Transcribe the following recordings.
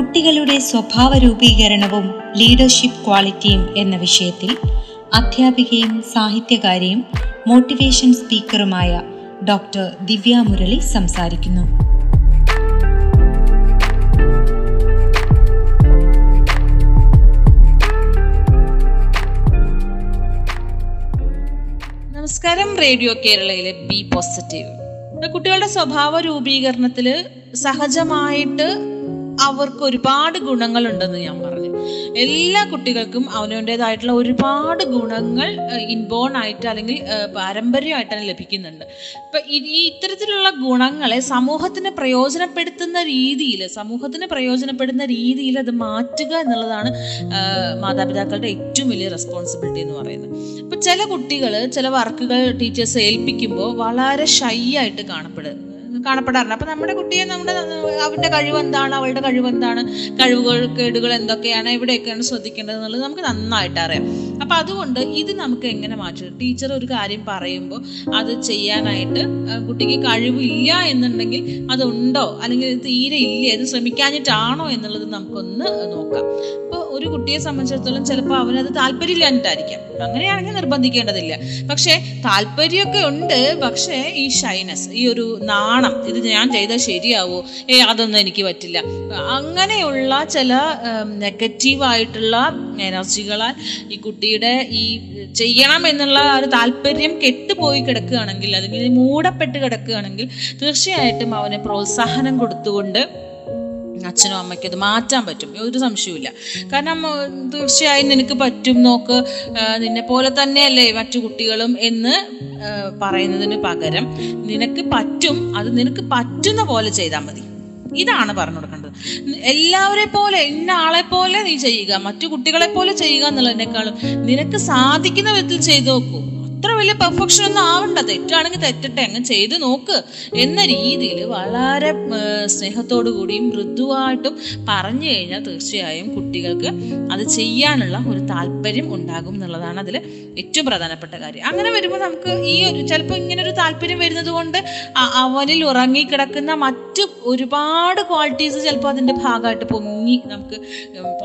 കുട്ടികളുടെ സ്വഭാവ രൂപീകരണവും ലീഡർഷിപ്പ് ക്വാളിറ്റിയും എന്ന വിഷയത്തിൽ അധ്യാപികയും സാഹിത്യകാരിയും മോട്ടിവേഷൻ സ്പീക്കറുമായ ഡോക്ടർ ദിവ്യ മുരളി സംസാരിക്കുന്നു. നമസ്കാരം റേഡിയോ കേരളയിലെ ബി പോസിറ്റീവ് കുട്ടികളുടെ സ്വഭാവ രൂപീകരണത്തിൽ സഹജമായിട്ട് അവർക്ക് ഒരുപാട് ഗുണങ്ങളുണ്ടെന്ന് ഞാൻ പറഞ്ഞു. എല്ലാ കുട്ടികൾക്കും അവനവന്റെതായിട്ടുള്ള ഒരുപാട് ഗുണങ്ങൾ ഇൻബോൺ ആയിട്ട് അല്ലെങ്കിൽ പാരമ്പര്യമായിട്ട് തന്നെ ലഭിക്കുന്നുണ്ട്. ഇപ്പം ഈ ഇത്തരത്തിലുള്ള ഗുണങ്ങളെ സമൂഹത്തിന് പ്രയോജനപ്പെടുത്തുന്ന രീതിയിൽ സമൂഹത്തിന് പ്രയോജനപ്പെടുന്ന രീതിയിൽ അത് മാറ്റുക എന്നുള്ളതാണ് മാതാപിതാക്കളുടെ ഏറ്റവും വലിയ റെസ്പോൺസിബിലിറ്റി എന്ന് പറയുന്നത്. ഇപ്പം ചില കുട്ടികൾ ചില വർക്കുകൾ ടീച്ചേഴ്സ് ഏൽപ്പിക്കുമ്പോൾ വളരെ ഷൈ ആയിട്ട് കാണപ്പെടും. കാണപ്പെടാറുണ്ട് അപ്പൊ നമ്മുടെ കുട്ടിയെ നമ്മുടെ അവരുടെ കഴിവ് എന്താണ് അവളുടെ കഴിവ് എന്താണ് കഴിവുകൾ കേടുകൾ എന്തൊക്കെയാണ് എവിടെയൊക്കെയാണ് ശ്രദ്ധിക്കേണ്ടത് എന്നുള്ളത് നമുക്ക് നന്നായിട്ട് അറിയാം. അപ്പൊ അതുകൊണ്ട് ഇത് നമുക്ക് എങ്ങനെ മാറ്റും? ടീച്ചർ ഒരു കാര്യം പറയുമ്പോൾ അത് ചെയ്യാനായിട്ട് കുട്ടിക്ക് കഴിവില്ല എന്നുണ്ടെങ്കിൽ അതുണ്ടോ? അല്ലെങ്കിൽ തീരെ ഇല്ല ഇത് ശ്രമിക്കാഞ്ഞിട്ടാണോ എന്നുള്ളത് നമുക്കൊന്ന് നോക്കാം. അപ്പോൾ ഒരു കുട്ടിയെ സംബന്ധിച്ചിടത്തോളം ചിലപ്പോൾ അവനത് താല്പര്യമില്ലാഞ്ഞിട്ടായിരിക്കാം. അങ്ങനെയാണെങ്കിൽ നിർബന്ധിക്കേണ്ടതില്ല. പക്ഷേ താല്പര്യമൊക്കെ ഉണ്ട്. പക്ഷേ ഈ ഷൈനസ് ഈ ഒരു നാണം ഇത് ഞാൻ ചെയ്താൽ ശരിയാവോ? ഏ അതൊന്നും എനിക്ക് പറ്റില്ല. അങ്ങനെയുള്ള ചില നെഗറ്റീവായിട്ടുള്ള എനർജികളാൽ ഈ കുട്ടിയുടെ ഈ ചെയ്യണം എന്നുള്ള ഒരു താല്പര്യം കെട്ടുപോയി കിടക്കുകയാണെങ്കിൽ അല്ലെങ്കിൽ മൂടപ്പെട്ട് കിടക്കുകയാണെങ്കിൽ തീർച്ചയായിട്ടും അവനെ പ്രോത്സാഹനം കൊടുത്തുകൊണ്ട് അച്ഛനും അമ്മയ്ക്കും അത് മാറ്റാൻ പറ്റും. ഒരു സംശയവുമില്ല. കാരണം തീർച്ചയായും നിനക്ക് പറ്റും നോക്ക്. നിന്നെ പോലെ തന്നെയല്ലേ മറ്റു കുട്ടികളും എന്ന് പറയുന്നതിന് പകരം നിനക്ക് പറ്റും അത് നിനക്ക് പറ്റുന്ന പോലെ ചെയ്താൽ മതി. ഇതാണ് പറഞ്ഞു കൊടുക്കേണ്ടത്. എല്ലാവരെ പോലെ ഇന്ന ആളെ പോലെ നീ ചെയ്യുക. മറ്റു കുട്ടികളെ പോലെ ചെയ്യുക എന്നുള്ളതിനേക്കാളും നിനക്ക് സാധിക്കുന്ന വിധത്തിൽ ചെയ്തു നോക്കൂ. അത്ര വലിയ പെർഫെക്ഷൻ ഒന്നും ആവണ്ട. തെറ്റാണെങ്കിൽ തെറ്റട്ടെ അങ്ങ് ചെയ്ത് നോക്ക് എന്ന രീതിയിൽ വളരെ സ്നേഹത്തോടു കൂടിയും മൃദുവായിട്ടും പറഞ്ഞു കഴിഞ്ഞാൽ തീർച്ചയായും കുട്ടികൾക്ക് അത് ചെയ്യാനുള്ള ഒരു താല്പര്യം ഉണ്ടാകും എന്നുള്ളതാണ് അതിൽ ഏറ്റവും പ്രധാനപ്പെട്ട കാര്യം. അങ്ങനെ വരുമ്പോൾ നമുക്ക് ഈ ഒരു ചിലപ്പോൾ ഇങ്ങനെ ഒരു താല്പര്യം വരുന്നത് കൊണ്ട് അവനിൽ ഉറങ്ങിക്കിടക്കുന്ന മറ്റു ഒരുപാട് ക്വാളിറ്റീസ് ചിലപ്പോൾ അതിന്റെ ഭാഗമായിട്ട് പൊങ്ങി നമുക്ക്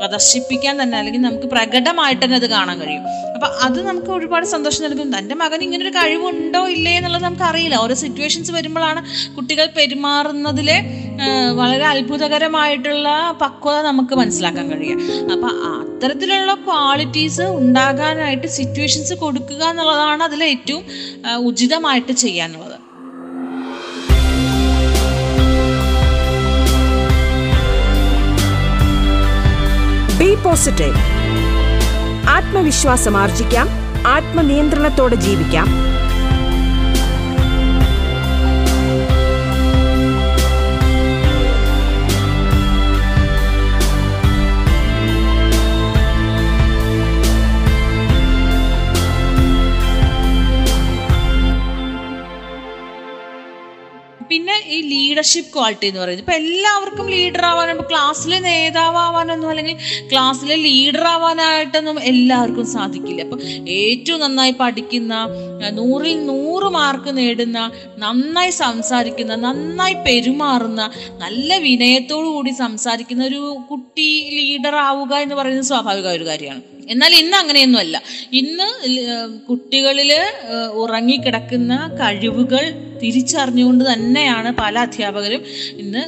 പ്രദർശിപ്പിക്കാൻ തന്നെ അല്ലെങ്കിൽ നമുക്ക് പ്രകടമായിട്ട് തന്നെ അത് കാണാൻ കഴിയും. അപ്പം അത് നമുക്ക് ഒരുപാട് സന്തോഷം നൽകും. തന്റെ മകൻ ഒരു കഴിവുണ്ടോ ഇല്ലേ എന്നുള്ളത് നമുക്ക് അറിയില്ല ഓരോ സിറ്റുവേഷൻസ് വരുമ്പോഴാണ് കുട്ടികൾ പെരുമാറുന്നതിലെ വളരെ അത്ഭുതകരമായിട്ടുള്ള പക്വത നമുക്ക് മനസ്സിലാക്കാൻ കഴിയുക. അപ്പം അത്തരത്തിലുള്ള ക്വാളിറ്റീസ് ഉണ്ടാകാനായിട്ട് സിറ്റുവേഷൻസ് കൊടുക്കുക എന്നുള്ളതാണ് അതിൽ ഏറ്റവും ഉചിതമായിട്ട് ചെയ്യാനുള്ളത്. പോസിറ്റീവ് ആത്മവിശ്വാസം ആർജിക്കാം. ആത്മനിയന്ത്രണത്തോടെ ജീവിക്കാം. ലീഡർഷിപ്പ് ക്വാളിറ്റി എന്ന് പറയുന്നത്. ഇപ്പൊ എല്ലാവർക്കും ലീഡർ ആവാനും ക്ലാസ്സിലെ നേതാവാനൊന്നും അല്ലെങ്കിൽ ക്ലാസ്സിലെ ലീഡർ ആവാനായിട്ടൊന്നും എല്ലാവർക്കും സാധിക്കില്ല. അപ്പൊ ഏറ്റവും നന്നായി പഠിക്കുന്ന നൂറിൽ നൂറ് മാർക്ക് നേടുന്ന നന്നായി സംസാരിക്കുന്ന നന്നായി പെരുമാറുന്ന നല്ല വിനയത്തോടു കൂടി സംസാരിക്കുന്ന ഒരു കുട്ടി ലീഡർ ആവുക എന്ന് പറയുന്നത് സ്വാഭാവിക ഒരു കാര്യമാണ്. എന്നാൽ ഇന്ന് അങ്ങനെയൊന്നുമല്ല. ഇന്ന് കുട്ടികളിൽ ഉറങ്ങിക്കിടക്കുന്ന കഴിവുകൾ തിരിച്ചറിഞ്ഞുകൊണ്ട് തന്നെയാണ് പല അധ്യാപകരും ഇന്ന്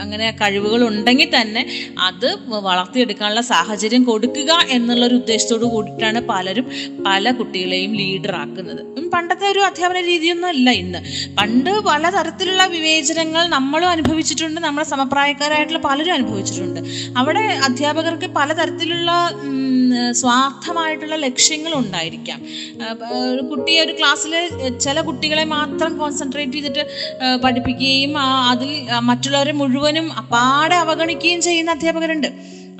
അങ്ങനെ കഴിവുകൾ ഉണ്ടെങ്കിൽ തന്നെ അത് വളർത്തിയെടുക്കാനുള്ള സാഹചര്യം കൊടുക്കുക എന്നുള്ള ഒരു ഉദ്ദേശത്തോട് കൂടിയിട്ടാണ് പലരും പല കുട്ടികളെയും ലീഡറാക്കുന്നത് പണ്ടത്തെ ഒരു അധ്യാപന രീതിയൊന്നും അല്ല ഇന്ന്. പണ്ട് പലതരത്തിലുള്ള വിവേചനങ്ങൾ നമ്മളും അനുഭവിച്ചിട്ടുണ്ട് നമ്മുടെ സമപ്രായക്കാരായിട്ടുള്ള പലരും അനുഭവിച്ചിട്ടുണ്ട്. അവിടെ അധ്യാപകർക്ക് പലതരത്തിലുള്ള സ്വാർത്ഥമായിട്ടുള്ള ലക്ഷ്യങ്ങൾ ഉണ്ടായിരിക്കാം ഒരു കുട്ടിയെ ഒരു ക്ലാസ്സിൽ ചില കുട്ടികളെ മാത്രം കോൺസെൻട്രേറ്റ് ചെയ്തിട്ട് പഠിപ്പിക്കുകയും അതിൽ മറ്റുള്ളവരെ മുഴുവനും അപ്പാടെ അവഗണിക്കുകയും ചെയ്യുന്ന അധ്യാപകരുണ്ട്.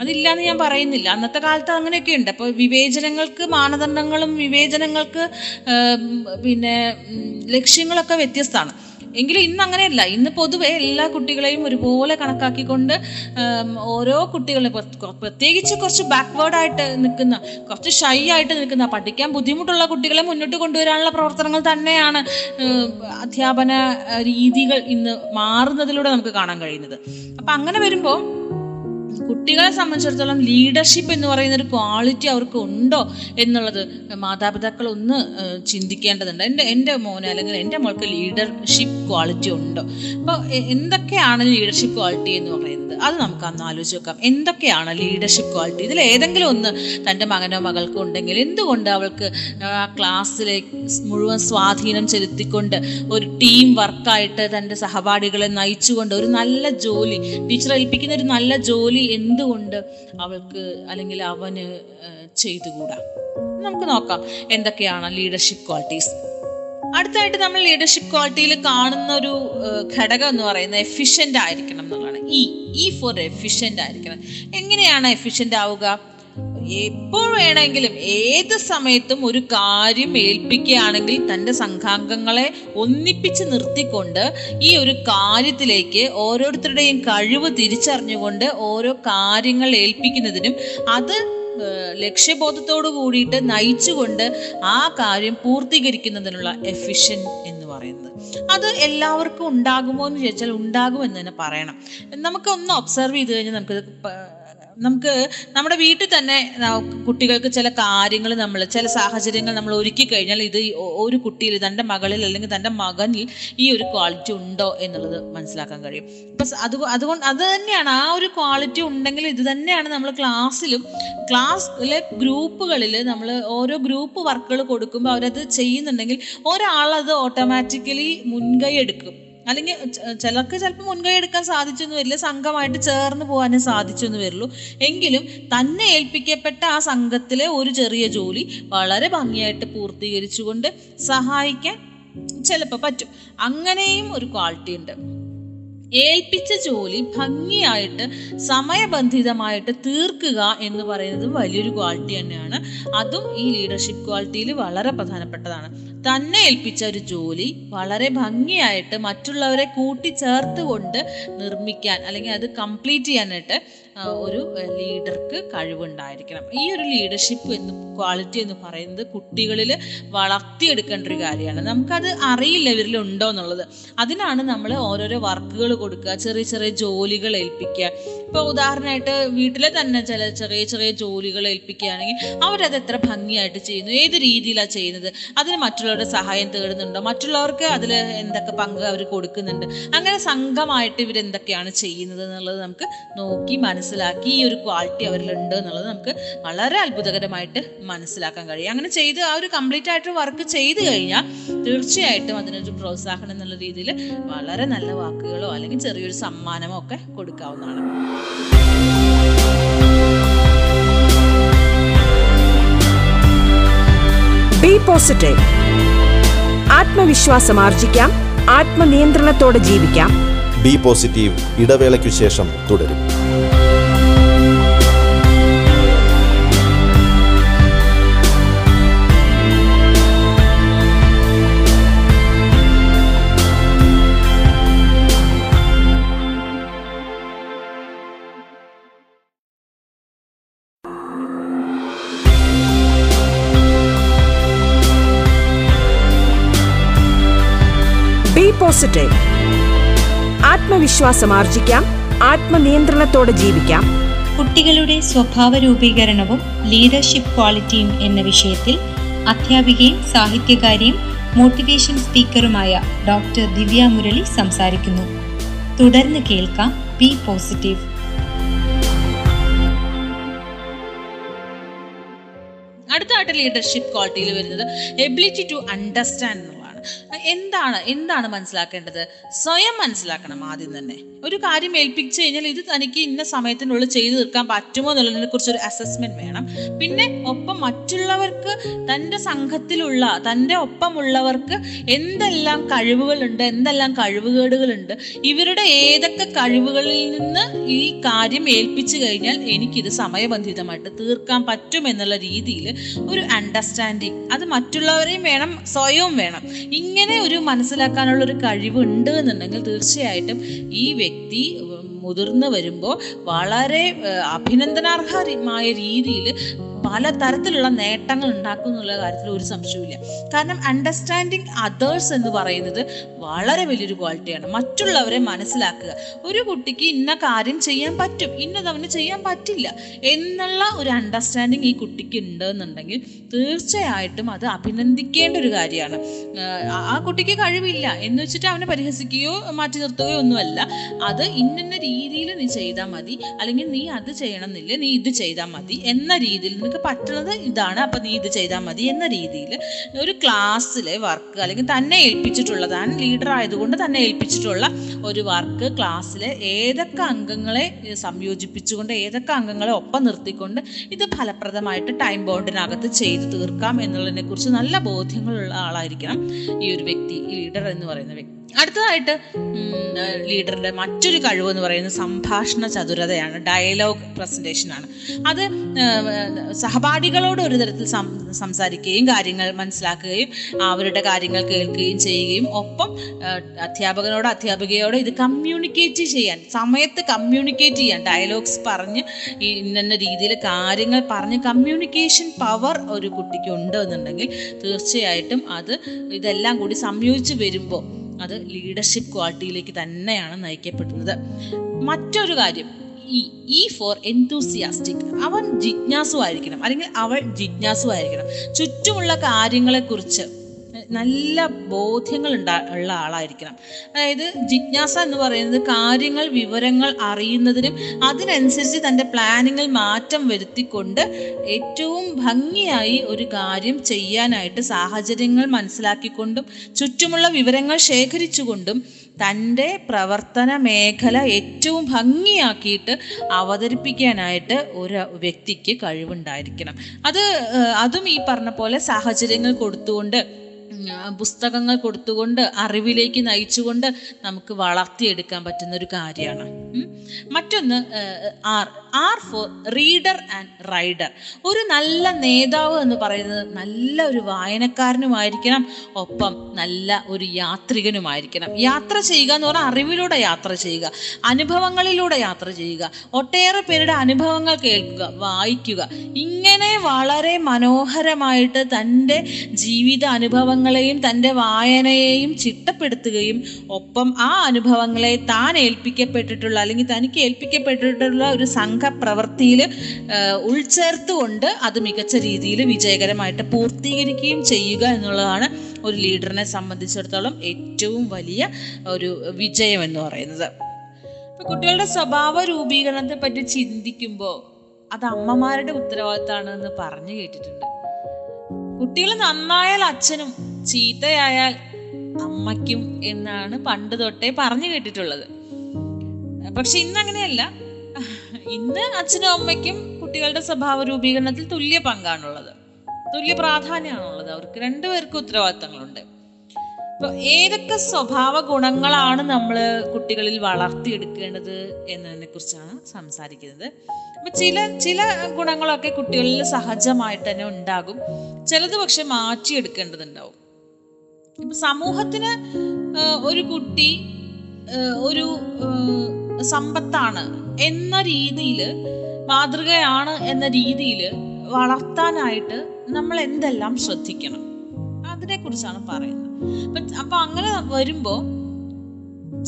അതില്ലാന്ന് ഞാൻ പറയുന്നില്ല. അന്നത്തെ കാലത്ത് അങ്ങനെയൊക്കെ ഉണ്ട് അപ്പോൾ വിവേചനങ്ങൾക്ക് മാനദണ്ഡങ്ങളും വിവേചനങ്ങൾക്ക് പിന്നെ ലക്ഷ്യങ്ങളൊക്കെ വ്യത്യസ്തമാണ്. എങ്കിലും ഇന്ന് അങ്ങനെയല്ല. ഇന്ന് പൊതുവെ എല്ലാ കുട്ടികളെയും ഒരുപോലെ കണക്കാക്കിക്കൊണ്ട് ഓരോ കുട്ടികളെ പ്രത്യേകിച്ച് കുറച്ച് ബാക്ക്വേർഡ് ആയിട്ട് നിൽക്കുന്ന കുറച്ച് ഷൈ ആയിട്ട് നിൽക്കുന്ന പഠിക്കാൻ ബുദ്ധിമുട്ടുള്ള കുട്ടികളെ മുന്നോട്ട് കൊണ്ടുവരാനുള്ള പ്രവർത്തനങ്ങൾ തന്നെയാണ് അധ്യാപന രീതികൾ ഇന്ന് മാറുന്നതിലൂടെ നമുക്ക് കാണാൻ കഴിയുന്നത്. അപ്പം അങ്ങനെ വരുമ്പോൾ കുട്ടികളെ സംബന്ധിച്ചിടത്തോളം ലീഡർഷിപ്പ് എന്ന് പറയുന്ന ഒരു ക്വാളിറ്റി അവർക്ക് ഉണ്ടോ എന്നുള്ളത് മാതാപിതാക്കൾ ഒന്ന് ചിന്തിക്കേണ്ടതുണ്ട്. എന്റെ എന്റെ മോന് അല്ലെങ്കിൽ എന്റെ മോൾക്ക് ലീഡർഷിപ്പ് ക്വാളിറ്റി ഉണ്ടോ? അപ്പോൾ എന്തൊക്കെയാണ് ലീഡർഷിപ്പ് ക്വാളിറ്റി എന്ന് പറയുന്നത്? അത് നമുക്ക് അന്ന് ആലോചിച്ച് നോക്കാം. എന്തൊക്കെയാണ് ലീഡർഷിപ്പ് ക്വാളിറ്റി ഇതിൽ ഏതെങ്കിലും ഒന്ന് തന്റെ മകനോ മകൾക്കോ ഉണ്ടെങ്കിൽ എന്തുകൊണ്ട് അവൾക്ക് ആ ക്ലാസ്സിലേക്ക് മുഴുവൻ സ്വാധീനം ചെലുത്തിക്കൊണ്ട് ഒരു ടീം വർക്കായിട്ട് തന്റെ സഹപാഠികളെ നയിച്ചുകൊണ്ട് ഒരു നല്ല ജോലി ടീച്ചർ ഏൽപ്പിക്കുന്ന ഒരു നല്ല ജോലി എന്തുകൊണ്ട് അവൾക്ക് അല്ലെങ്കിൽ അവന് ചെയ്തുകൂടാ? നമുക്ക് നോക്കാം എന്തൊക്കെയാണ് ലീഡർഷിപ്പ് ക്വാളിറ്റീസ് അടുത്തായിട്ട് നമ്മൾ ലീഡർഷിപ്പ് ക്വാളിറ്റിയിൽ കാണുന്ന ഒരു ഘടകം എന്ന് പറയുന്നത് എഫിഷ്യന്റ് ആയിരിക്കണം എന്നുള്ളതാണ്. ഇ ഇ ഫോർ എഫിഷ്യന്റ് ആയിരിക്കണം. എങ്ങനെയാണ് എഫിഷ്യന്റ് ആവുക? എപ്പോൾ വേണമെങ്കിലും ഏത് സമയത്തും ഒരു കാര്യം ഏൽപ്പിക്കുകയാണെങ്കിൽ തന്റെ സംഘാംഗങ്ങളെ ഒന്നിപ്പിച്ച് നിർത്തിക്കൊണ്ട് ഈ ഒരു കാര്യത്തിലേക്ക് ഓരോരുത്തരുടെയും കഴിവ് തിരിച്ചറിഞ്ഞുകൊണ്ട് ഓരോ കാര്യങ്ങൾ ഏൽപ്പിക്കുന്നതിനും അത് ലക്ഷ്യബോധത്തോടു കൂടിയിട്ട് നയിച്ചുകൊണ്ട് ആ കാര്യം പൂർത്തീകരിക്കുന്നതിനുള്ള എഫിഷ്യൻ എന്ന് പറയുന്നത്. അത് എല്ലാവർക്കും ഉണ്ടാകുമോ എന്ന് ചോദിച്ചാൽ ഉണ്ടാകുമെന്ന് തന്നെ പറയണം. നമുക്കൊന്ന് ഒബ്സർവ് ചെയ്ത് കഴിഞ്ഞാൽ നമുക്ക് നമുക്ക് നമ്മുടെ വീട്ടിൽ തന്നെ കുട്ടികൾക്ക് ചില കാര്യങ്ങൾ നമ്മൾ ചില സാഹചര്യങ്ങൾ നമ്മൾ ഒരുക്കി കഴിഞ്ഞാൽ ഇത് ഒരു കുട്ടിയിൽ തന്റെ മകളിൽ അല്ലെങ്കിൽ തന്റെ മകനിൽ ഈ ഒരു ക്വാളിറ്റി ഉണ്ടോ എന്നുള്ളത് മനസ്സിലാക്കാൻ കഴിയും. ഇപ്പം അത് അതുകൊണ്ട് അത് തന്നെയാണ് ആ ഒരു ക്വാളിറ്റി ഉണ്ടെങ്കിൽ ഇത് തന്നെയാണ് നമ്മൾ ക്ലാസ്സിലും ക്ലാസ്സിലെ ഗ്രൂപ്പുകളിൽ നമ്മൾ ഓരോ ഗ്രൂപ്പ് വർക്കുകൾ കൊടുക്കുമ്പോൾ അവരത് ചെയ്യുന്നുണ്ടെങ്കിൽ ഒരാളത് ഓട്ടോമാറ്റിക്കലി മുൻകൈ എടുക്കും. അല്ലെങ്കിൽ ചിലർക്ക് ചിലപ്പോൾ മുൻകൈ എടുക്കാൻ സാധിച്ചെന്ന് വരില്ല സംഘമായിട്ട് ചേർന്ന് പോകാനേ സാധിച്ചെന്ന് വരുള്ളൂ. എങ്കിലും തന്നെ ഏൽപ്പിക്കപ്പെട്ട ആ സംഘത്തിലെ ഒരു ചെറിയ ജോലി വളരെ ഭംഗിയായിട്ട് പൂർത്തീകരിച്ചുകൊണ്ട് സഹായിക്കാൻ ചിലപ്പോൾ പറ്റും. അങ്ങനെയും ഒരു ക്വാളിറ്റി ഉണ്ട്. ഏൽപ്പിച്ച ജോലി ഭംഗിയായിട്ട് സമയബന്ധിതമായിട്ട് തീർക്കുക എന്ന് പറയുന്നത് വലിയൊരു ക്വാളിറ്റി തന്നെയാണ്. അതും ഈ ലീഡർഷിപ്പ് ക്വാളിറ്റിയിൽ വളരെ പ്രധാനപ്പെട്ടതാണ്. തന്നെ ഏൽപ്പിച്ച ഒരു ജോലി വളരെ ഭംഗിയായിട്ട് മറ്റുള്ളവരെ കൂട്ടിച്ചേർത്തുകൊണ്ട് നിർമ്മിക്കാൻ അല്ലെങ്കിൽ അത് കംപ്ലീറ്റ് ചെയ്യാനായിട്ട് ഒരു ലീഡർക്ക് കഴിവുണ്ടായിരിക്കണം. ഈ ഒരു ലീഡർഷിപ്പ് എന്ന് ക്വാളിറ്റി എന്ന് പറയുന്നത് കുട്ടികളിൽ വളർത്തിയെടുക്കേണ്ട ഒരു കാര്യമാണ്. നമുക്കത് അറിയില്ല ഇവരിൽ ഉണ്ടോ എന്നുള്ളത്. അതിനാണ് നമ്മൾ ഓരോരോ വർക്കുകൾ കൊടുക്കുക ചെറിയ ചെറിയ ജോലികൾ ഏൽപ്പിക്കുക. ഇപ്പോൾ ഉദാഹരണമായിട്ട് വീട്ടിലെ തന്നെ ചില ചെറിയ ചെറിയ ജോലികൾ ഏൽപ്പിക്കുകയാണെങ്കിൽ അവരത് എത്ര ഭംഗിയായിട്ട് ചെയ്യുന്നു ഏത് രീതിയിലാണ് ചെയ്യുന്നത് അതിന് മറ്റുള്ളവരുടെ സഹായം തേടുന്നുണ്ടോ മറ്റുള്ളവർക്ക് അതിൽ എന്തൊക്കെ പങ്ക് അവർ കൊടുക്കുന്നുണ്ട് അങ്ങനെ സംഘമായിട്ട് ഇവരെന്തൊക്കെയാണ് ചെയ്യുന്നത് എന്നുള്ളത് നമുക്ക് നോക്കി മനസ്സിലാക്കി. ഈ ഒരു ക്വാളിറ്റി അവരിലുണ്ട് എന്നുള്ളത് നമുക്ക് വളരെ അത്ഭുതകരമായിട്ട് മനസ്സിലാക്കാൻ കഴിയും. അങ്ങനെ ചെയ്ത് ആ ഒരു കംപ്ലീറ്റ് ആയിട്ട് വർക്ക് ചെയ്ത് കഴിഞ്ഞാൽ തീർച്ചയായിട്ടും അതിനൊരു പ്രോത്സാഹനം എന്നുള്ള രീതിയിൽ വളരെ നല്ല വാക്കുകളോ അല്ലെങ്കിൽ ചെറിയൊരു സമ്മാനമോ ഒക്കെ കൊടുക്കാവുന്നതാണ്. ബി പോസിറ്റീവ് ആത്മവിശ്വാസം ആർജിക്കാം. ആത്മനിയന്ത്രണത്തോടെ ജീവിക്കാം. ബി പോസിറ്റീവ് ഇടവേളയ്ക്കു ശേഷം തുടരും. പോസിറ്റീവ് ആത്മവിശ്വാസം ആർജിക്കാം. ആത്മനിയന്ത്രണത്തോടെ ജീവിക്കാം. കുട്ടികളുടെ സ്വഭാവ രൂപീകരണവും ലീഡർഷിപ്പ് ക്വാളിറ്റിയും എന്ന വിഷയത്തിൽ അധ്യാപികയും സാഹിത്യകാരിയും മോട്ടിവേഷൻ സ്പീക്കറുമായ ഡോക്ടർ ദിവ്യ മുരളി സംസാരിക്കുന്നു. തുടർന്ന് കേൾക്കാം ബി പോസിറ്റീവ് അടുത്തായിട്ട് ലീഡർഷിപ്പ് ക്വാളിറ്റിയിൽ വരുന്നത് എബിലിറ്റി ടു അണ്ടർസ്റ്റാൻഡ് എന്താണ് എന്താണ് മനസ്സിലാക്കേണ്ടത്? സ്വയം മനസ്സിലാക്കണം ആദ്യം തന്നെ. ഒരു കാര്യം ഏൽപ്പിച്ചു കഴിഞ്ഞാൽ ഇത് തനിക്ക് ഇന്ന സമയത്തിനുള്ളിൽ ചെയ്തു തീർക്കാൻ പറ്റുമോ എന്നുള്ളതിനെ കുറിച്ച് ഒരു അസസ്മെന്റ് വേണം. പിന്നെ ഒപ്പം മറ്റുള്ളവർക്ക് തന്റെ സംഘത്തിലുള്ള തന്റെ ഒപ്പമുള്ളവർക്ക് എന്തെല്ലാം കഴിവുകളുണ്ട് എന്തെല്ലാം കഴിവുകേടുകളുണ്ട് ഇവരുടെ ഏതൊക്കെ കഴിവുകളിൽ നിന്ന് ഈ കാര്യം ഏൽപ്പിച്ചു കഴിഞ്ഞാൽ എനിക്കിത് സമയബന്ധിതമായിട്ട് തീർക്കാൻ പറ്റും എന്നുള്ള രീതിയിൽ ഒരു അണ്ടർസ്റ്റാൻഡിങ് അത് മറ്റുള്ളവരെയും വേണം സ്വയവും വേണം. ഇങ്ങനെ ഒരു മനസ്സിലാക്കാനുള്ള ഒരു കഴിവ് ഉണ്ട് എന്നുണ്ടെങ്കിൽ തീർച്ചയായിട്ടും ഈ വ്യക്തി മുതിർന്നു വരുമ്പോൾ വളരെ അഭിനന്ദനാർഹമായ രീതിയിൽ പലതരത്തിലുള്ള നേട്ടങ്ങൾ ഉണ്ടാക്കും എന്നുള്ള കാര്യത്തിൽ ഒരു സംശയവുമില്ല. കാരണം അണ്ടർസ്റ്റാൻഡിങ് അതേഴ്സ് എന്ന് പറയുന്നത് വളരെ വലിയൊരു ക്വാളിറ്റിയാണ് മറ്റുള്ളവരെ മനസ്സിലാക്കുക. ഒരു കുട്ടിക്ക് ഇന്ന കാര്യം ചെയ്യാൻ പറ്റും ഇന്നത് അവന് ചെയ്യാൻ പറ്റില്ല എന്നുള്ള ഒരു അണ്ടർസ്റ്റാൻഡിങ് ഈ കുട്ടിക്ക് ഉണ്ട് എന്നുണ്ടെങ്കിൽ തീർച്ചയായിട്ടും അത് അഭിനന്ദിക്കേണ്ട ഒരു കാര്യമാണ്. ആ കുട്ടിക്ക് കഴിവില്ല എന്ന് വെച്ചിട്ട് അവനെ പരിഹസിക്കുകയോ മാറ്റി നിർത്തുകയോ ഒന്നുമല്ല. അത് ഇന്ന രീതിയിൽ നീ ചെയ്താൽ മതി അല്ലെങ്കിൽ നീ അത് ചെയ്യണം എന്നില്ല നീ ഇത് ചെയ്താൽ മതി എന്ന രീതിയിൽ നിനക്ക് പറ്റുന്നത് ഇതാണ്. അപ്പം നീ ഇത് ചെയ്താൽ മതി എന്ന രീതിയിൽ ഒരു ക്ലാസ്സിലെ വർക്ക് അല്ലെങ്കിൽ തന്നെ ഏൽപ്പിച്ചിട്ടുള്ള താൻ ലീഡർ ആയതുകൊണ്ട് തന്നെ ഏൽപ്പിച്ചിട്ടുള്ള ഒരു വർക്ക് ക്ലാസ്സിലെ ഏതൊക്കെ അംഗങ്ങളെ സംയോജിപ്പിച്ചുകൊണ്ട് ഏതൊക്കെ അംഗങ്ങളെ ഒപ്പം നിർത്തിക്കൊണ്ട് ഇത് ഫലപ്രദമായിട്ട് ടൈം ബോണ്ടിനകത്ത് ചെയ്തു തീർക്കാം എന്നുള്ളതിനെ കുറിച്ച് നല്ല ബോധ്യങ്ങളുള്ള ആളായിരിക്കണം ഈ ഒരു വ്യക്തി ലീഡർ എന്ന് പറയുന്ന വ്യക്തി. അടുത്തതായിട്ട് ലീഡറുടെ മറ്റൊരു കഴിവ് എന്ന് പറയുന്നത് സംഭാഷണ ചതുരതയാണ് ഡയലോഗ് പ്രസന്റേഷൻ ആണ്. അത് സഹപാഠികളോട് ഒരു തരത്തിൽ സംസാരിക്കുകയും കാര്യങ്ങൾ മനസ്സിലാക്കുകയും അവരുടെ കാര്യങ്ങൾ കേൾക്കുകയും ചെയ്യുകയും ഒപ്പം അധ്യാപകനോട് അധ്യാപികയോട് ഇത് കമ്മ്യൂണിക്കേറ്റ് ചെയ്യാൻ സമയത്ത് കമ്മ്യൂണിക്കേറ്റ് ചെയ്യാൻ ഡയലോഗ്സ് പറഞ്ഞ് ഇന്ന രീതിയിൽ കാര്യങ്ങൾ പറഞ്ഞ് കമ്മ്യൂണിക്കേഷൻ പവർ ഒരു കുട്ടിക്ക് ഉണ്ട് എന്നുണ്ടെങ്കിൽ തീർച്ചയായിട്ടും അത് ഇതെല്ലാം കൂടി സംയോജിച്ച് വരുമ്പോൾ അത് ലീഡർഷിപ്പ് ക്വാളിറ്റിയിലേക്ക് തന്നെയാണ് നയിക്കപ്പെടുന്നത്. മറ്റൊരു കാര്യം ഇ ഈ ഫോർ എൻതൂസിയാസ്റ്റിക് അവൻ ജിജ്ഞാസു ആയിരിക്കണം അല്ലെങ്കിൽ അവൾ ജിജ്ഞാസു ആയിരിക്കണം ചുറ്റുമുള്ള കാര്യങ്ങളെക്കുറിച്ച് നല്ല ബോധ്യങ്ങൾ ഉണ്ടാ ഉള്ള ആളായിരിക്കണം. അതായത് ജിജ്ഞാസ എന്ന് പറയുന്നത് കാര്യങ്ങൾ വിവരങ്ങൾ അറിയുന്നതിനും അതിനനുസരിച്ച് തന്റെ പ്ലാനിങ്ങിൽ മാറ്റം വരുത്തിക്കൊണ്ട് ഏറ്റവും ഭംഗിയായി ഒരു കാര്യം ചെയ്യാനായിട്ട് സാഹചര്യങ്ങൾ മനസ്സിലാക്കിക്കൊണ്ടും ചുറ്റുമുള്ള വിവരങ്ങൾ ശേഖരിച്ചുകൊണ്ടും തന്റെ പ്രവർത്തന മേഖല ഏറ്റവും ഭംഗിയാക്കിയിട്ട് അവതരിപ്പിക്കാനായിട്ട് ഒരു വ്യക്തിക്ക് കഴിവുണ്ടായിരിക്കണം. അത് അതും ഈ പറഞ്ഞ പോലെ സാഹചര്യങ്ങൾ കൊടുത്തുകൊണ്ട് പുസ്തകങ്ങൾ കൊടുത്തുകൊണ്ട് അറിവിലേക്ക് നയിച്ചുകൊണ്ട് നമുക്ക് വളർത്തിയെടുക്കാൻ പറ്റുന്ന ഒരു കാര്യമാണ് മറ്റൊന്ന് R R for reader and rider. ഒരു നല്ല നേതാവ് എന്ന് പറയുന്നത് നല്ല ഒരു വായനക്കാരനുമായിരിക്കണം ഒപ്പം നല്ല ഒരു യാത്രികനുമായിരിക്കണം. യാത്ര ചെയ്യുക എന്ന് പറഞ്ഞാൽ അറിവിലൂടെ യാത്ര ചെയ്യുക അനുഭവങ്ങളിലൂടെ യാത്ര ചെയ്യുക ഒട്ടേറെ പേരുടെ അനുഭവങ്ങൾ കേൾക്കുക വായിക്കുക. ഇങ്ങനെ വളരെ മനോഹരമായിട്ട് തന്റെ ജീവിത അനുഭവങ്ങളെയും തന്റെ വായനയെയും ചിട്ടപ്പെടുത്തുകയും ഒപ്പം ആ അനുഭവങ്ങളെ താൻ ഏൽപ്പിക്കപ്പെട്ടിട്ടുള്ള അല്ലെങ്കിൽ തനിക്ക് ഏൽപ്പിക്കപ്പെട്ടിട്ടുള്ള ഒരു സംഘപ്രവൃത്തിയിൽ ഉൾച്ചേർത്തുകൊണ്ട് അത് മികച്ച രീതിയിൽ വിജയകരമായിട്ട് പൂർത്തീകരിക്കുകയും ചെയ്യുക എന്നുള്ളതാണ് ഒരു ലീഡറിനെ സംബന്ധിച്ചിടത്തോളം ഏറ്റവും വലിയ ഒരു വിജയം എന്ന് പറയുന്നത്. കുട്ടികളുടെ സ്വഭാവ രൂപീകരണത്തെ പറ്റി ചിന്തിക്കുമ്പോൾ അത് അമ്മമാരുടെ ഉത്തരവാദിത്തമാണെന്ന് പറഞ്ഞു കേട്ടിട്ടുണ്ട്. കുട്ടികൾ നന്നായാൽ അച്ഛനും ചീത്തയായാൽ അമ്മയ്ക്കും എന്നാണ് പണ്ട് തൊട്ടേ പറഞ്ഞു കേട്ടിട്ടുള്ളത്. പക്ഷെ ഇന്ന് അങ്ങനെയല്ല. ഇന്ന് അച്ഛനും അമ്മയ്ക്കും കുട്ടികളുടെ സ്വഭാവ രൂപീകരണത്തിൽ തുല്യ പങ്കാണുള്ളത്. തുല്യ പ്രാധാന്യമാണുള്ളത്. അവർക്ക് രണ്ടുപേർക്കും ഉത്തരവാദിത്തങ്ങളുണ്ട്. അപ്പൊ ഏതൊക്കെ സ്വഭാവ ഗുണങ്ങളാണ് നമ്മൾ കുട്ടികളിൽ വളർത്തിയെടുക്കേണ്ടത് എന്നതിനെ കുറിച്ചാണ് സംസാരിക്കുന്നത്. അപ്പൊ ചില ചില ഗുണങ്ങളൊക്കെ കുട്ടികളിൽ സഹജമായിട്ട് തന്നെ ഉണ്ടാകും. ചിലത് പക്ഷെ മാറ്റിയെടുക്കേണ്ടതുണ്ടാവും. ഇപ്പൊ സമൂഹത്തിന് ഒരു കുട്ടി ഒരു സമ്പത്താണ് എന്ന രീതിയിൽ മാതൃകയാണ് എന്ന രീതിയിൽ വളർത്താനായിട്ട് നമ്മൾ എന്തെല്ലാം ശ്രദ്ധിക്കണം? അതിനെ കുറിച്ചാണ് പറയുന്നത് അപ്പൊ അങ്ങനെ വരുമ്പോ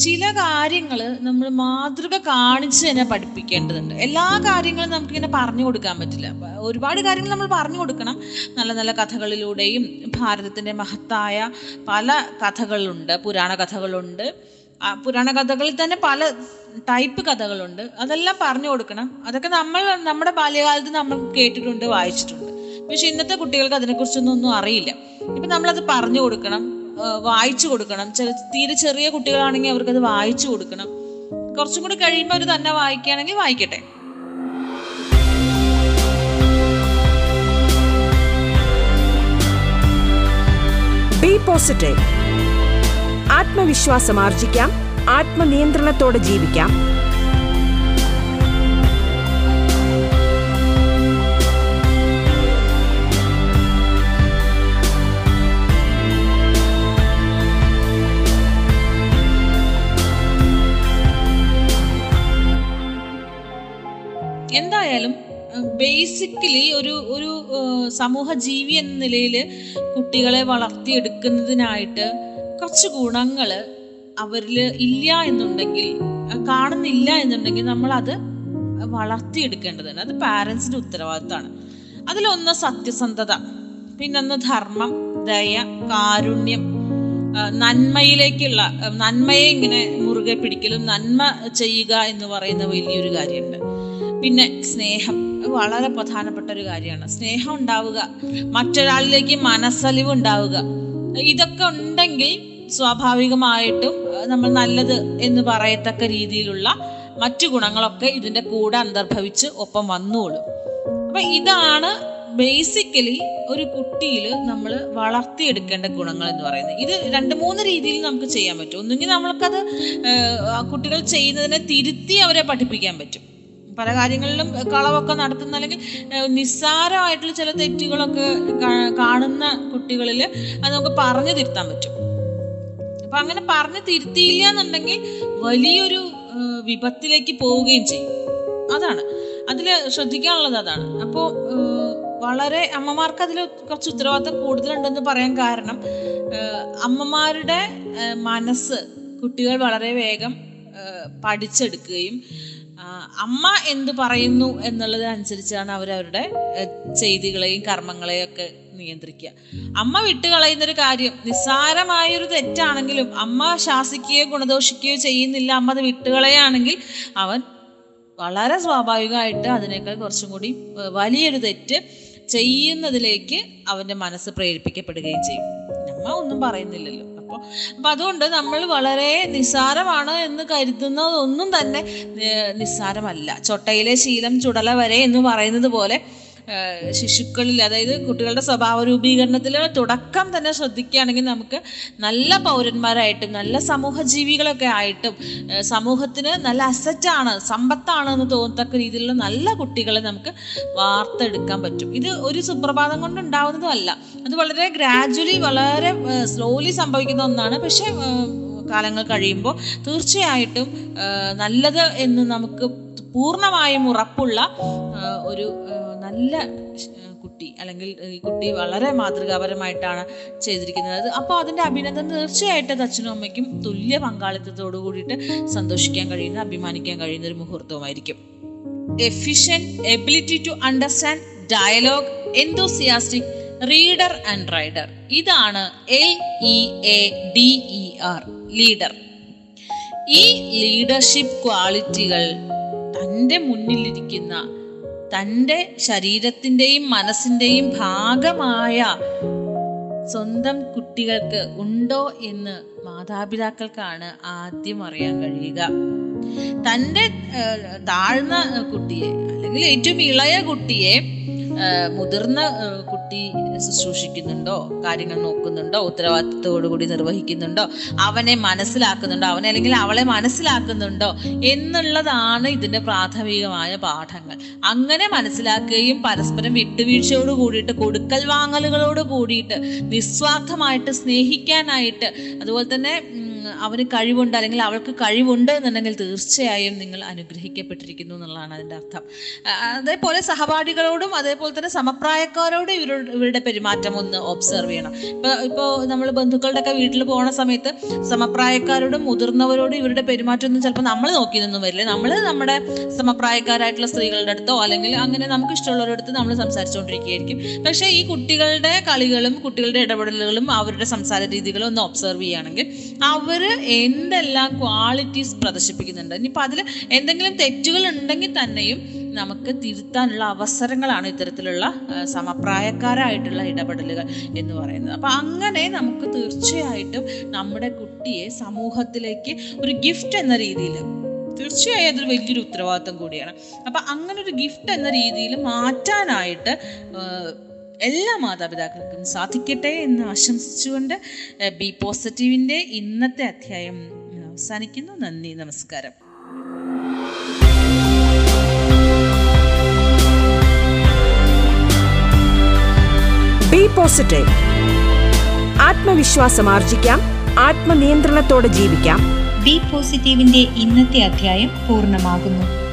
ചില കാര്യങ്ങൾ നമ്മൾ മാതൃക കാണിച്ച് തന്നെ പഠിപ്പിക്കേണ്ടതുണ്ട്. എല്ലാ കാര്യങ്ങളും നമുക്കിങ്ങനെ പറഞ്ഞു കൊടുക്കാൻ പറ്റില്ല. ഒരുപാട് കാര്യങ്ങൾ നമ്മൾ പറഞ്ഞു കൊടുക്കണം. നല്ല നല്ല കഥകളിലൂടെയും ഭാരതത്തിന്റെ മഹത്തായ പല കഥകളുണ്ട് പുരാണ കഥകളുണ്ട്. ആ പുരാണ കഥകളിൽ തന്നെ പല ടൈപ്പ് കഥകളുണ്ട്. അതെല്ലാം പറഞ്ഞു കൊടുക്കണം. അതൊക്കെ നമ്മൾ നമ്മുടെ ബാല്യകാലത്ത് നമ്മൾ കേട്ടിട്ടുണ്ട് വായിച്ചിട്ടുണ്ട്. പക്ഷെ ഇന്നത്തെ കുട്ടികൾക്ക് അതിനെക്കുറിച്ചൊന്നും ഒന്നും അറിയില്ല. ഇപ്പം നമ്മളത് പറഞ്ഞു കൊടുക്കണം വായിച്ചു കൊടുക്കണം. തീരെ ചെറിയ കുട്ടികളാണെങ്കിൽ അത് വായിച്ചു കൊടുക്കണം. കുറച്ചും കൂടി കഴിയുമ്പോൾ അവർ തന്നെ വായിക്കുകയാണെങ്കിൽ വായിക്കട്ടെ. ബി പോസിറ്റീവ് ആത്മവിശ്വാസം ആർജിക്കാം. ആത്മനിയന്ത്രണത്തോടെ ജീവിക്കാം. എന്തായാലും ബേസിക്കലി ഒരു ഒരു സമൂഹ ജീവി എന്ന നിലയിൽ കുട്ടികളെ വളർത്തിയെടുക്കുന്നതിനായിട്ട് കുറച്ച് ഗുണങ്ങൾ അവരിൽ ഇല്ല എന്നുണ്ടെങ്കിൽ കാണുന്നില്ല എന്നുണ്ടെങ്കിൽ നമ്മൾ അത് വളർത്തിയെടുക്കേണ്ടതാണ് അത് പാരൻസിന്റെ ഉത്തരവാദിത്തമാണ് അതിലൊന്ന് സത്യസന്ധത പിന്നൊന്ന് ധർമ്മം ദയ കാരുണ്യം നന്മയിലേക്കുള്ള നന്മയെ ഇങ്ങനെ മുറുകെ പിടിക്കലും നന്മ ചെയ്യുക എന്ന് പറയുന്ന വലിയൊരു കാര്യമുണ്ട്. പിന്നെ സ്നേഹം വളരെ പ്രധാനപ്പെട്ട ഒരു കാര്യമാണ്. സ്നേഹം ഉണ്ടാവുക മറ്റൊരാളിലേക്ക് മനസ്സലിവ് ഉണ്ടാവുക. ഇതൊക്കെ ഉണ്ടെങ്കിൽ സ്വാഭാവികമായിട്ടും നമ്മൾ നല്ലത് എന്ന് പറയത്തക്ക രീതിയിലുള്ള മറ്റു ഗുണങ്ങളൊക്കെ ഇതിന്റെ കൂടെ അന്തർഭവിച്ച് ഒപ്പം വന്നോളും. അപ്പൊ ഇതാണ് ബേസിക്കലി ഒരു കുട്ടിയിൽ നമ്മൾ വളർത്തിയെടുക്കേണ്ട ഗുണങ്ങൾ എന്ന് പറയുന്നത്. ഇത് രണ്ട് മൂന്ന് രീതിയിൽ നമുക്ക് ചെയ്യാൻ പറ്റും. ഒന്നുകിൽ നമ്മൾക്കത് കുട്ടികൾ ചെയ്യുന്നതിനെ തിരുത്തി അവരെ പഠിപ്പിക്കാൻ പറ്റും. പല കാര്യങ്ങളിലും കളവൊക്കെ നടത്തുന്ന അല്ലെങ്കിൽ നിസ്സാരമായിട്ടുള്ള ചില തെറ്റുകളൊക്കെ കാണുന്ന കുട്ടികളിൽ അത് നമുക്ക് പറഞ്ഞു തിരുത്താൻ പറ്റും. അപ്പൊ അങ്ങനെ പറഞ്ഞു തിരുത്തിയില്ല എന്നുണ്ടെങ്കിൽ വലിയൊരു വിപത്തിലേക്ക് പോവുകയും ചെയ്യും. അതാണ്. അതിൽ ശ്രദ്ധിക്കാനുള്ളത് അതാണ്. അപ്പോൾ വളരെ അമ്മമാർക്ക് അതിൽ കുറച്ച് ഉത്തരവാദിത്തം കൂടുതലുണ്ടെന്ന് പറയാൻ കാരണം അമ്മമാരുടെ മനസ്സ് കുട്ടികൾ വളരെ വേഗം പഠിച്ചെടുക്കുകയും അമ്മ എന്ത് പറയുന്നു എന്നുള്ളത് അനുസരിച്ചാണ് അവരവരുടെ ചെയ്തികളെയും കർമ്മങ്ങളെയും ഒക്കെ നിയന്ത്രിക്കുക. അമ്മ വിട്ടുകളയുന്നൊരു കാര്യം നിസ്സാരമായൊരു തെറ്റാണെങ്കിലും അമ്മ ശാസിക്കുകയോ ഗുണദോഷിക്കുകയോ ചെയ്യുന്നില്ല അമ്മ അത് വിട്ടുകളയാണെങ്കിൽ അവൻ വളരെ സ്വാഭാവികമായിട്ട് അതിനേക്കാൾ കുറച്ചും കൂടി വലിയൊരു തെറ്റ് ചെയ്യുന്നതിലേക്ക് അവന്റെ മനസ്സ് പ്രേരിപ്പിക്കപ്പെടുകയും ചെയ്യും. അമ്മ ഒന്നും പറയുന്നില്ലല്ലോ. അപ്പോൾ അപ്പം അതുകൊണ്ട് നമ്മൾ വളരെ നിസ്സാരമാണ് എന്ന് കരുതുന്നതൊന്നും തന്നെ നിസ്സാരമല്ല. ചൊട്ടയിലെ ശീലം ചുടല വരെ എന്ന് പറയുന്നത് പോലെ ശിശുക്കളിൽ അതായത് കുട്ടികളുടെ സ്വഭാവ രൂപീകരണത്തിൽ തുടക്കം തന്നെ ശ്രദ്ധിക്കുകയാണെങ്കിൽ നമുക്ക് നല്ല പൗരന്മാരായിട്ടും നല്ല സമൂഹ ജീവികളൊക്കെ ആയിട്ടും സമൂഹത്തിന് നല്ല അസറ്റാണ് സമ്പത്താണ് എന്ന് തോന്നത്തക്ക രീതിയിലുള്ള നല്ല കുട്ടികളെ നമുക്ക് വാർത്തെടുക്കാൻ പറ്റും. ഇത് ഒരു സുപ്രഭാതം കൊണ്ട് ഉണ്ടാവുന്നതും അല്ല അത് വളരെ ഗ്രാജുവലി വളരെ സ്ലോലി സംഭവിക്കുന്ന ഒന്നാണ്. പക്ഷേ കാലങ്ങൾ കഴിയുമ്പോൾ തീർച്ചയായിട്ടും നല്ലത് എന്ന് നമുക്ക് പൂർണമായും ഉറപ്പുള്ള ഒരു നല്ല കുട്ടി അല്ലെങ്കിൽ ഈ കുട്ടി വളരെ മാതൃകാപരമായിട്ടാണ് ചെയ്തിരിക്കുന്നത്. അപ്പോൾ അതിന്റെ അഭിനന്ദനം തീർച്ചയായിട്ടും അച്ഛനും അമ്മയ്ക്കും തുല്യ പങ്കാളിത്തത്തോടു കൂടിയിട്ട് സന്തോഷിക്കാൻ കഴിയുന്ന അഭിമാനിക്കാൻ കഴിയുന്ന ഒരു മുഹൂർത്തവുമായിരിക്കും. Efficient ability to understand dialogue enthusiastic reader and rider ഇതാണ് L E A D E R leader ഈ ലീഡർഷിപ്പ് ക്വാളിറ്റികൾ തന്റെ മുന്നിലിരിക്കുന്ന തന്റെ ശരീരത്തിന്റെയും മനസ്സിന്റെയും ഭാഗമായ സ്വന്തം കുട്ടികൾക്ക് ഉണ്ടോ എന്ന് മാതാപിതാക്കൾക്കാണ് ആദ്യം അറിയാൻ കഴിയുക. തന്റെ താഴ്ന്ന കുട്ടിയെ അല്ലെങ്കിൽ ഏറ്റവും ഇളയ കുട്ടിയെ മുതിർന്ന കുട്ടി ശുശ്രൂഷിക്കുന്നുണ്ടോ കാര്യങ്ങൾ നോക്കുന്നുണ്ടോ ഉത്തരവാദിത്തത്തോടുകൂടി നിർവഹിക്കുന്നുണ്ടോ അവനെ മനസ്സിലാക്കുന്നുണ്ടോ അവനെ അല്ലെങ്കിൽ അവളെ മനസ്സിലാക്കുന്നുണ്ടോ എന്നുള്ളതാണ് ഇതിന്റെ പ്രാഥമികമായ പാഠങ്ങൾ. അങ്ങനെ മനസ്സിലാക്കുകയും പരസ്പരം വിട്ടുവീഴ്ചയോട് കൂടിയിട്ട് കൊടുക്കൽ വാങ്ങലുകളോട് കൂടിയിട്ട് നിസ്വാർത്ഥമായിട്ട് സ്നേഹിക്കാനായിട്ട് അതുപോലെ തന്നെ അവന് കഴിവുണ്ട് അല്ലെങ്കിൽ അവൾക്ക് കഴിവുണ്ട് എന്നുണ്ടെങ്കിൽ തീർച്ചയായും നിങ്ങൾ അനുഗ്രഹിക്കപ്പെട്ടിരിക്കുന്നു എന്നുള്ളതാണ് അതിന്റെ അർത്ഥം. അതേപോലെ സഹപാഠികളോടും അതേപോലെ തന്നെ സമപ്രായക്കാരോടും ഇവരുടെ ഇവരുടെ പെരുമാറ്റം ഒന്ന് ഒബ്സർവ് ചെയ്യണം. ഇപ്പോൾ ഇപ്പോൾ നമ്മൾ ബന്ധുക്കളുടെ ഒക്കെ വീട്ടിൽ പോകുന്ന സമയത്ത് സമപ്രായക്കാരോടും മുതിർന്നവരോടും ഇവരുടെ പെരുമാറ്റം ഒന്നും ചിലപ്പോൾ നമ്മൾ നോക്കി നിന്നും വരില്ല. നമ്മൾ നമ്മുടെ സമപ്രായക്കാരായിട്ടുള്ള സ്ത്രീകളുടെ അടുത്തോ അല്ലെങ്കിൽ അങ്ങനെ നമുക്ക് ഇഷ്ടമുള്ളവരുടെ അടുത്ത് നമ്മൾ സംസാരിച്ചുകൊണ്ടിരിക്കുകയായിരിക്കും. പക്ഷേ ഈ കുട്ടികളുടെ കളികളും കുട്ടികളുടെ ഇടപെടലുകളും അവരുടെ സംസാര രീതികളും ഒന്ന് ഒബ്സർവ് ചെയ്യുകയാണെങ്കിൽ അവർ എന്തെല്ലാം ക്വാളിറ്റീസ് പ്രദർശിപ്പിക്കുന്നുണ്ട്. ഇനിയിപ്പോൾ അതിൽ എന്തെങ്കിലും തെറ്റുകൾ ഉണ്ടെങ്കിൽ തന്നെയും നമുക്ക് തിരുത്താനുള്ള അവസരങ്ങളാണ് ഇത്തരത്തിലുള്ള സമപ്രായക്കാരായിട്ടുള്ള ഇടപെടലുകൾ എന്ന് പറയുന്നത്. അപ്പം അങ്ങനെ നമുക്ക് തീർച്ചയായിട്ടും നമ്മുടെ കുട്ടിയെ സമൂഹത്തിലേക്ക് ഒരു ഗിഫ്റ്റ് എന്ന രീതിയിൽ തീർച്ചയായും അതൊരു വലിയൊരു ഉത്തരവാദിത്വം കൂടിയാണ്. അപ്പം അങ്ങനെ ഒരു ഗിഫ്റ്റ് എന്ന രീതിയിൽ മാറ്റാനായിട്ട് എല്ലാ മാതാപിതാക്കൾക്കും സാധിക്കട്ടെ എന്ന് ആശംസിച്ചുകൊണ്ട് ബി പോസിറ്റീവിന്റെ ഇന്നത്തെ അധ്യായം അവസാനിക്കുന്നു. നന്ദി നമസ്കാരം. Be positive. ആത്മവിശ്വാസം ആർജിക്കാം ആത്മനിയന്ത്രണത്തോടെ ജീവിക്കാം. ബി പോസിറ്റീവിന്റെ ഇന്നത്തെ അധ്യായം പൂർണമാകുന്നു.